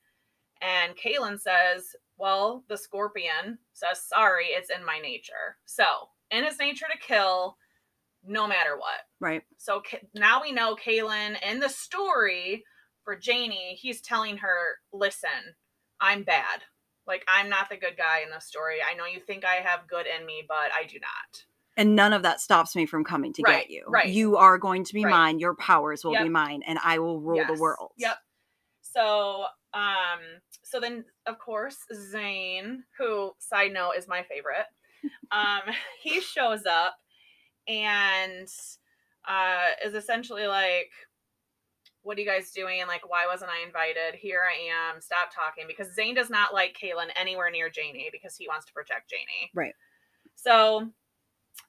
Speaker 2: And Kalin says, well, the scorpion says, sorry, it's in my nature. So, in his nature to kill no matter what.
Speaker 1: Right.
Speaker 2: So now we know Kalin in the story for Janie, he's telling her, listen, I'm bad. Like, I'm not the good guy in the story. I know you think I have good in me, but I do not.
Speaker 1: And none of that stops me from coming to
Speaker 2: Right,
Speaker 1: get you.
Speaker 2: right.
Speaker 1: You are going to be
Speaker 2: Right.
Speaker 1: mine. Your powers will be mine, and I will rule the world.
Speaker 2: Yep. So, um, so then of course Zane, who side note is my favorite, um, he shows up and uh is essentially like, What are you guys doing? Like, why wasn't I invited? Here I am. Stop talking. Because Zane does not like Kalin anywhere near Janie because he wants to protect Janie.
Speaker 1: Right.
Speaker 2: So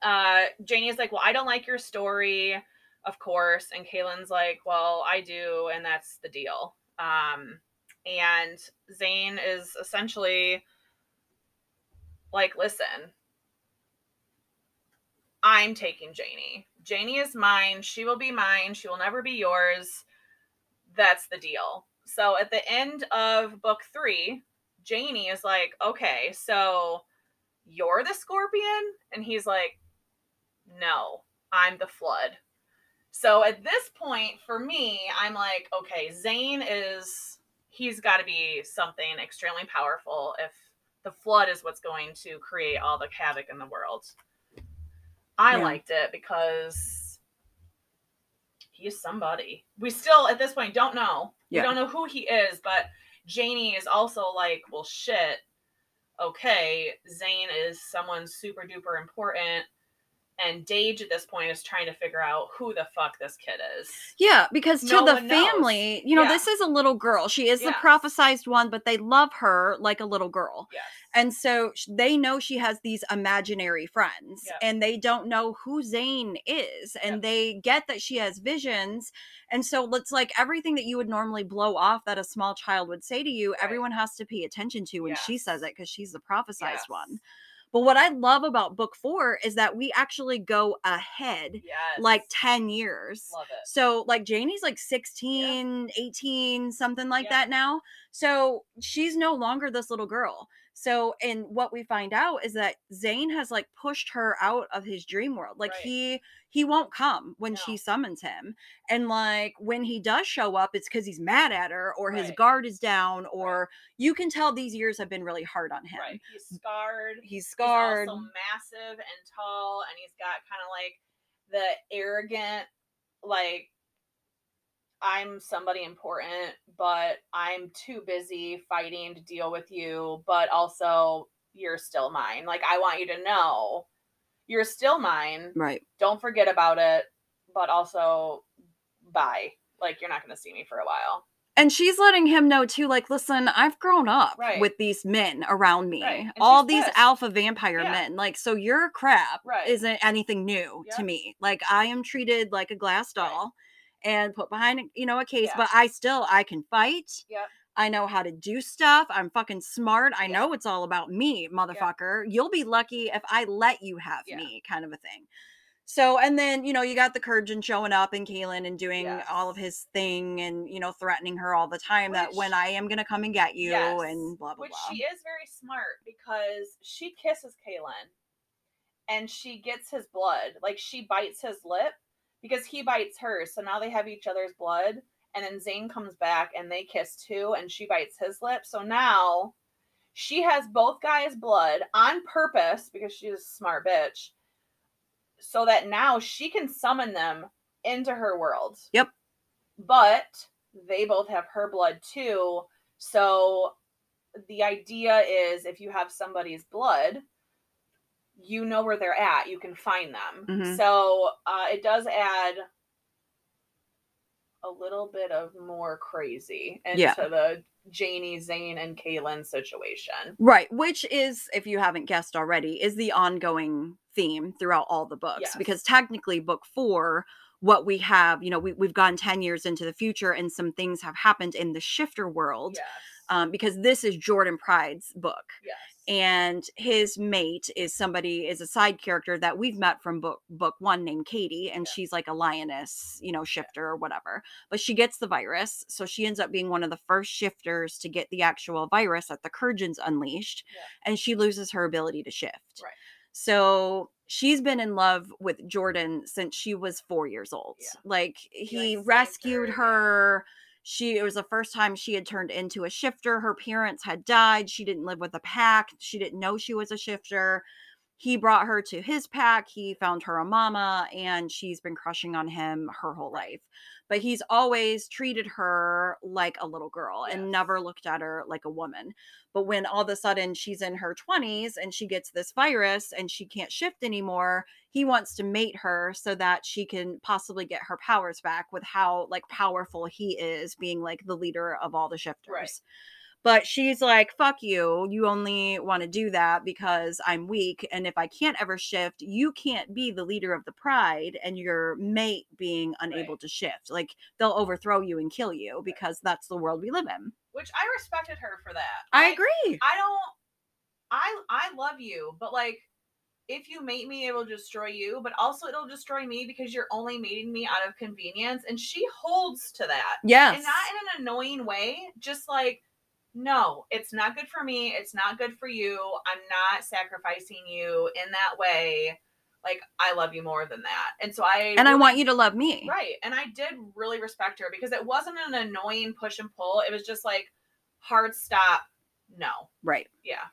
Speaker 2: uh Janie is like, Well, I don't like your story, of course. And Kalin's like, Well, I do, and that's the deal. Um, and Zane is essentially like, listen, I'm taking Janie. Janie is mine. She will be mine. She will never be yours. That's the deal. So at the end of book three, Janie is like, okay, so you're the scorpion? And he's like, no, I'm the flood. So at this point, for me, I'm like, okay, Zane is he's got to be something extremely powerful if the flood is what's going to create all the havoc in the world. I
Speaker 1: Yeah.
Speaker 2: liked it because he's somebody. We still at this point don't know.
Speaker 1: Yeah.
Speaker 2: We don't know who he is, but Janie is also like, well, shit. Okay, Zane is someone super duper important, and Dage at this point is trying to figure out who the fuck this kid is.
Speaker 1: Yeah, because to
Speaker 2: No
Speaker 1: the
Speaker 2: one knows.
Speaker 1: family, you know,
Speaker 2: Yeah.
Speaker 1: this is a little girl. She is the
Speaker 2: Yes.
Speaker 1: prophesized one, but they love her like a little girl.
Speaker 2: Yes.
Speaker 1: And so they know she has these imaginary friends
Speaker 2: Yep.
Speaker 1: and they don't know who Zane is. And
Speaker 2: Yep.
Speaker 1: they get that she has visions. And so it's like everything that you would normally blow off that a small child would say to you,
Speaker 2: Right.
Speaker 1: everyone has to pay attention to when she says it because she's the prophesized
Speaker 2: Yes.
Speaker 1: one. But what I love about book four is that we actually go ahead
Speaker 2: Yes.
Speaker 1: like 10 years.
Speaker 2: love it.
Speaker 1: So like Janie's like 16, 18, something like
Speaker 2: Yeah.
Speaker 1: that now. So she's no longer this little girl. So and what we find out is that Zane has like pushed her out of his dream world. Like
Speaker 2: Right.
Speaker 1: he he won't come when she summons him. And like when he does show up it's cuz he's mad at her or his
Speaker 2: Right.
Speaker 1: guard is down or you can tell these years have been really hard on him.
Speaker 2: Right. He's scarred.
Speaker 1: He's scarred.
Speaker 2: He's also massive and tall, and he's got kind of like the arrogant, like I'm somebody important, but I'm too busy fighting to deal with you. But also, you're still mine. Like I want you to know, you're still mine.
Speaker 1: right.
Speaker 2: Don't forget about it. But also, bye. Like you're not going to see me for a while.
Speaker 1: And she's letting him know too, like, listen, I've grown up
Speaker 2: Right.
Speaker 1: with these men around me.
Speaker 2: Right.
Speaker 1: All these
Speaker 2: pissed.
Speaker 1: alpha vampire
Speaker 2: Yeah.
Speaker 1: men. Like, so your crap
Speaker 2: Right.
Speaker 1: isn't anything new to me. Like I am treated like a glass doll and put behind, you know, a case,
Speaker 2: Yeah.
Speaker 1: but I still I can fight.
Speaker 2: Yep.
Speaker 1: I know how to do stuff. I'm fucking smart. I
Speaker 2: Yeah.
Speaker 1: know it's all about me, motherfucker. You'll be lucky if I let you have
Speaker 2: Yeah.
Speaker 1: me, kind of a thing. So, and then, you know, you got the Kurjan showing up and Kalin and doing all of his thing and, you know, threatening her all the time that when I am going to come and get you
Speaker 2: Yes,
Speaker 1: and blah, blah,
Speaker 2: Which
Speaker 1: blah.
Speaker 2: she is very smart because she kisses Kalin and she gets his blood. Like she bites his lip because he bites her. So now they have each other's blood. And then Zane comes back and they kiss too, and she bites his lip. So now she has both guys' blood on purpose because she's a smart bitch. So that now she can summon them into her world.
Speaker 1: Yep.
Speaker 2: But they both have her blood too. So the idea is if you have somebody's blood, you know where they're at. You can find them.
Speaker 1: Mhm.
Speaker 2: So uh, it does add a little bit of more crazy into
Speaker 1: Yeah.
Speaker 2: the Janie, Zane, and Kalin situation.
Speaker 1: Right, which is, if you haven't guessed already, is the ongoing theme throughout all the books.
Speaker 2: Yes.
Speaker 1: Because technically, book four, what we have, you know, we, we've gone 10 years into the future and some things have happened in the shifter world.
Speaker 2: Yes.
Speaker 1: Um, because this is Jordan Pride's book.
Speaker 2: yes.
Speaker 1: And his mate is somebody is a side character that we've met from book book one named Katie and
Speaker 2: Yeah.
Speaker 1: she's like a lioness you know shifter or whatever but she gets the virus so she ends up being one of the first shifters to get the actual virus that the Kurjans unleashed
Speaker 2: Yeah.
Speaker 1: and she loses her ability to shift
Speaker 2: Right.
Speaker 1: so she's been in love with Jordan since she was 4 years old like
Speaker 2: like,
Speaker 1: he
Speaker 2: saved
Speaker 1: rescued
Speaker 2: her,
Speaker 1: her she it was the first time she had turned into a shifter her parents had died she didn't live with a pack she didn't know she was a shifter. He brought her to his pack he found her a mama and she's been crushing on him her whole life but he's always treated her like a little girl and never looked at her like a woman. But when all of a sudden she's in her 20s and she gets this virus and she can't shift anymore he wants to mate her so that she can possibly get her powers back with how like powerful he is being like the leader of all the shifters but she's like fuck you you only want to do that because i'm weak and if i can't ever shift you can't be the leader of the pride and your mate being unable
Speaker 2: Right.
Speaker 1: to shift like they'll mm-hmm. overthrow you and kill you because that's the world we live in
Speaker 2: Which I respected her for that.
Speaker 1: i
Speaker 2: Like,
Speaker 1: agree
Speaker 2: I don't I I love you, but like if you mate me, it will destroy you, but also it'll destroy me because you're only mating me out of convenience. And she holds to that.
Speaker 1: yes
Speaker 2: And not in an annoying way, just like, no, it's not good for me. It's not good for you. I'm not sacrificing you in that way. Like, I love you more than that. And so I
Speaker 1: and i want you to love me
Speaker 2: Right. And I did really respect her because it wasn't an annoying push and pull. It was just like, hard stop. No.
Speaker 1: Right.
Speaker 2: Yeah.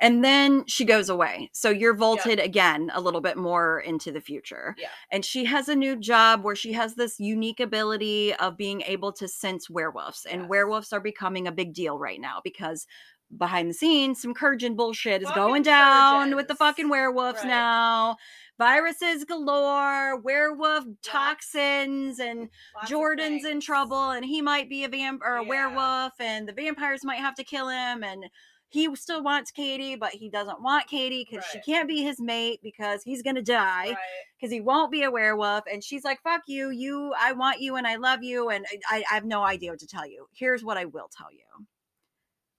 Speaker 1: And then she goes away. So you're vaulted again a little bit more into the future.
Speaker 2: Yeah.
Speaker 1: And she has a new job where she has this unique ability of being able to sense werewolves. And
Speaker 2: Yes.
Speaker 1: werewolves are becoming a big deal right now because behind the scenes, some Kurjan bullshit is
Speaker 2: Fucking
Speaker 1: going down with the fucking werewolves
Speaker 2: Right.
Speaker 1: now. Viruses galore, werewolf toxins, and
Speaker 2: Lots
Speaker 1: Jordan's in trouble and he might be a vamp or a
Speaker 2: Yeah.
Speaker 1: werewolf and the vampires might have to kill him and he still wants Katie but he doesn't want Katie because she can't be his mate because he's gonna die
Speaker 2: Right.
Speaker 1: because he won't be a werewolf and she's like fuck you you I want you and I love you and I, I have no idea what to tell you. Here's what I will tell you.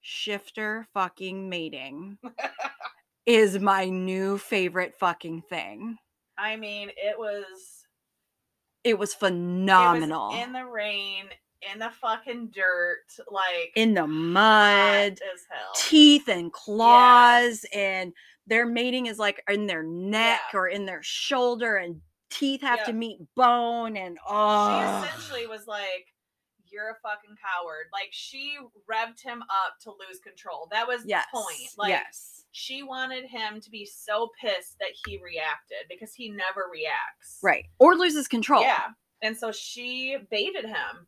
Speaker 1: Shifter fucking mating is my new favorite fucking thing.
Speaker 2: I mean, it was
Speaker 1: it was
Speaker 2: it was
Speaker 1: phenomenal.
Speaker 2: in the rain, in the fucking dirt, like
Speaker 1: in the mud
Speaker 2: as hell.
Speaker 1: teeth and claws and their mating is like in their neck
Speaker 2: Yeah.
Speaker 1: or in their shoulder and teeth have to meet bone and all
Speaker 2: she
Speaker 1: oh
Speaker 2: essentially was like, "You're a fucking coward." Like she revved him up to lose control. That was
Speaker 1: yes
Speaker 2: the point. Like
Speaker 1: yes
Speaker 2: she wanted him to be so pissed that he reacted because he never reacts.
Speaker 1: right or loses control
Speaker 2: Yeah. And so she baited him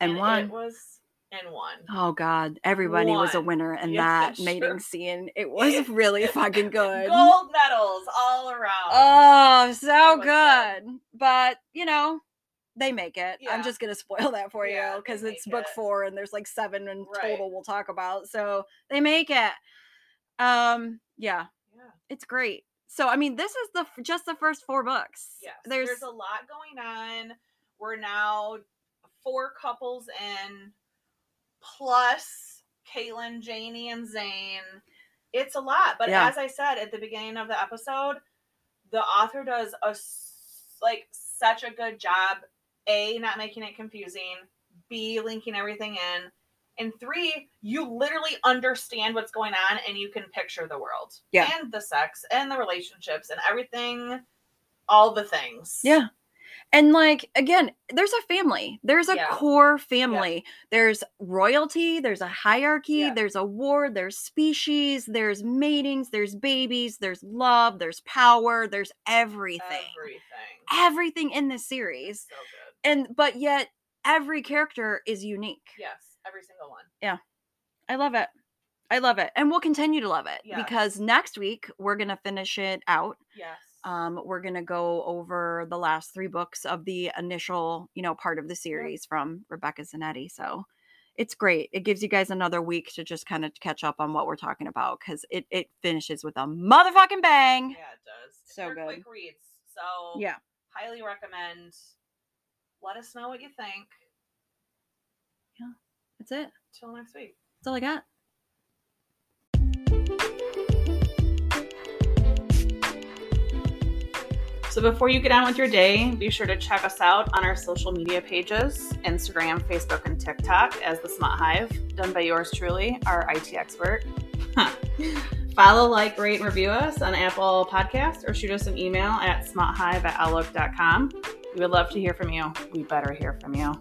Speaker 1: and
Speaker 2: It
Speaker 1: one
Speaker 2: was and won.
Speaker 1: oh god everybody was a winner in
Speaker 2: Yeah,
Speaker 1: that
Speaker 2: sure.
Speaker 1: mating scene it was really fucking good
Speaker 2: Gold medals all around.
Speaker 1: oh so good
Speaker 2: good.
Speaker 1: but you know they make it. I'm just gonna spoil that for
Speaker 2: Yeah,
Speaker 1: you because it's book
Speaker 2: it.
Speaker 1: four and there's like seven in
Speaker 2: Right.
Speaker 1: total we'll talk about. So they make it. Um, yeah,
Speaker 2: Yeah.
Speaker 1: it's great. So I mean, this is the just the first four books.
Speaker 2: Yes.
Speaker 1: there's,
Speaker 2: There's, a lot going on. We're now four couples in, plus Kalin, Janie, and Zane. It's a lot. But
Speaker 1: Yeah.
Speaker 2: as I said at the beginning of the episode, the author does a like such a good job. A, not making it confusing. B, linking everything in. And three, you literally understand what's going on and you can picture the world.
Speaker 1: Yeah.
Speaker 2: And the sex and the relationships and everything, all the things.
Speaker 1: yeah. And like again, there's a family. There's a
Speaker 2: Yeah.
Speaker 1: core family. There's royalty. There's a hierarchy.
Speaker 2: Yeah.
Speaker 1: There's a war. There's species. There's matings. There's babies. There's love. There's power. There's everything.
Speaker 2: Everything.
Speaker 1: Everything in this series.
Speaker 2: So good.
Speaker 1: and but yet every character is unique
Speaker 2: Yes. Every single one. Yeah.
Speaker 1: I love it i love it and we'll continue to love it because next week we're gonna finish it out
Speaker 2: Yes.
Speaker 1: Um we're gonna go over the last three books of the initial you know part of the series from rebecca zanetti so it's great it gives you guys another week to just kind of catch up on what we're talking about because it, it finishes with a motherfucking bang
Speaker 2: yeah, it does.
Speaker 1: So
Speaker 2: They're
Speaker 1: good.
Speaker 2: quick reads. So
Speaker 1: yeah
Speaker 2: highly recommend. Let us know what you think.
Speaker 1: Yeah, that's it
Speaker 2: Till next week.
Speaker 1: that's all i got
Speaker 2: So before you get on with your day, be sure to check us out on our social media pages Instagram, Facebook, and TikTok as The Smut Hive, done by yours truly, our IT expert. Follow, like, rate, and review us on Apple Podcasts or shoot us an email at smuthive at outlook.com. We would love to hear from you. We better hear from you.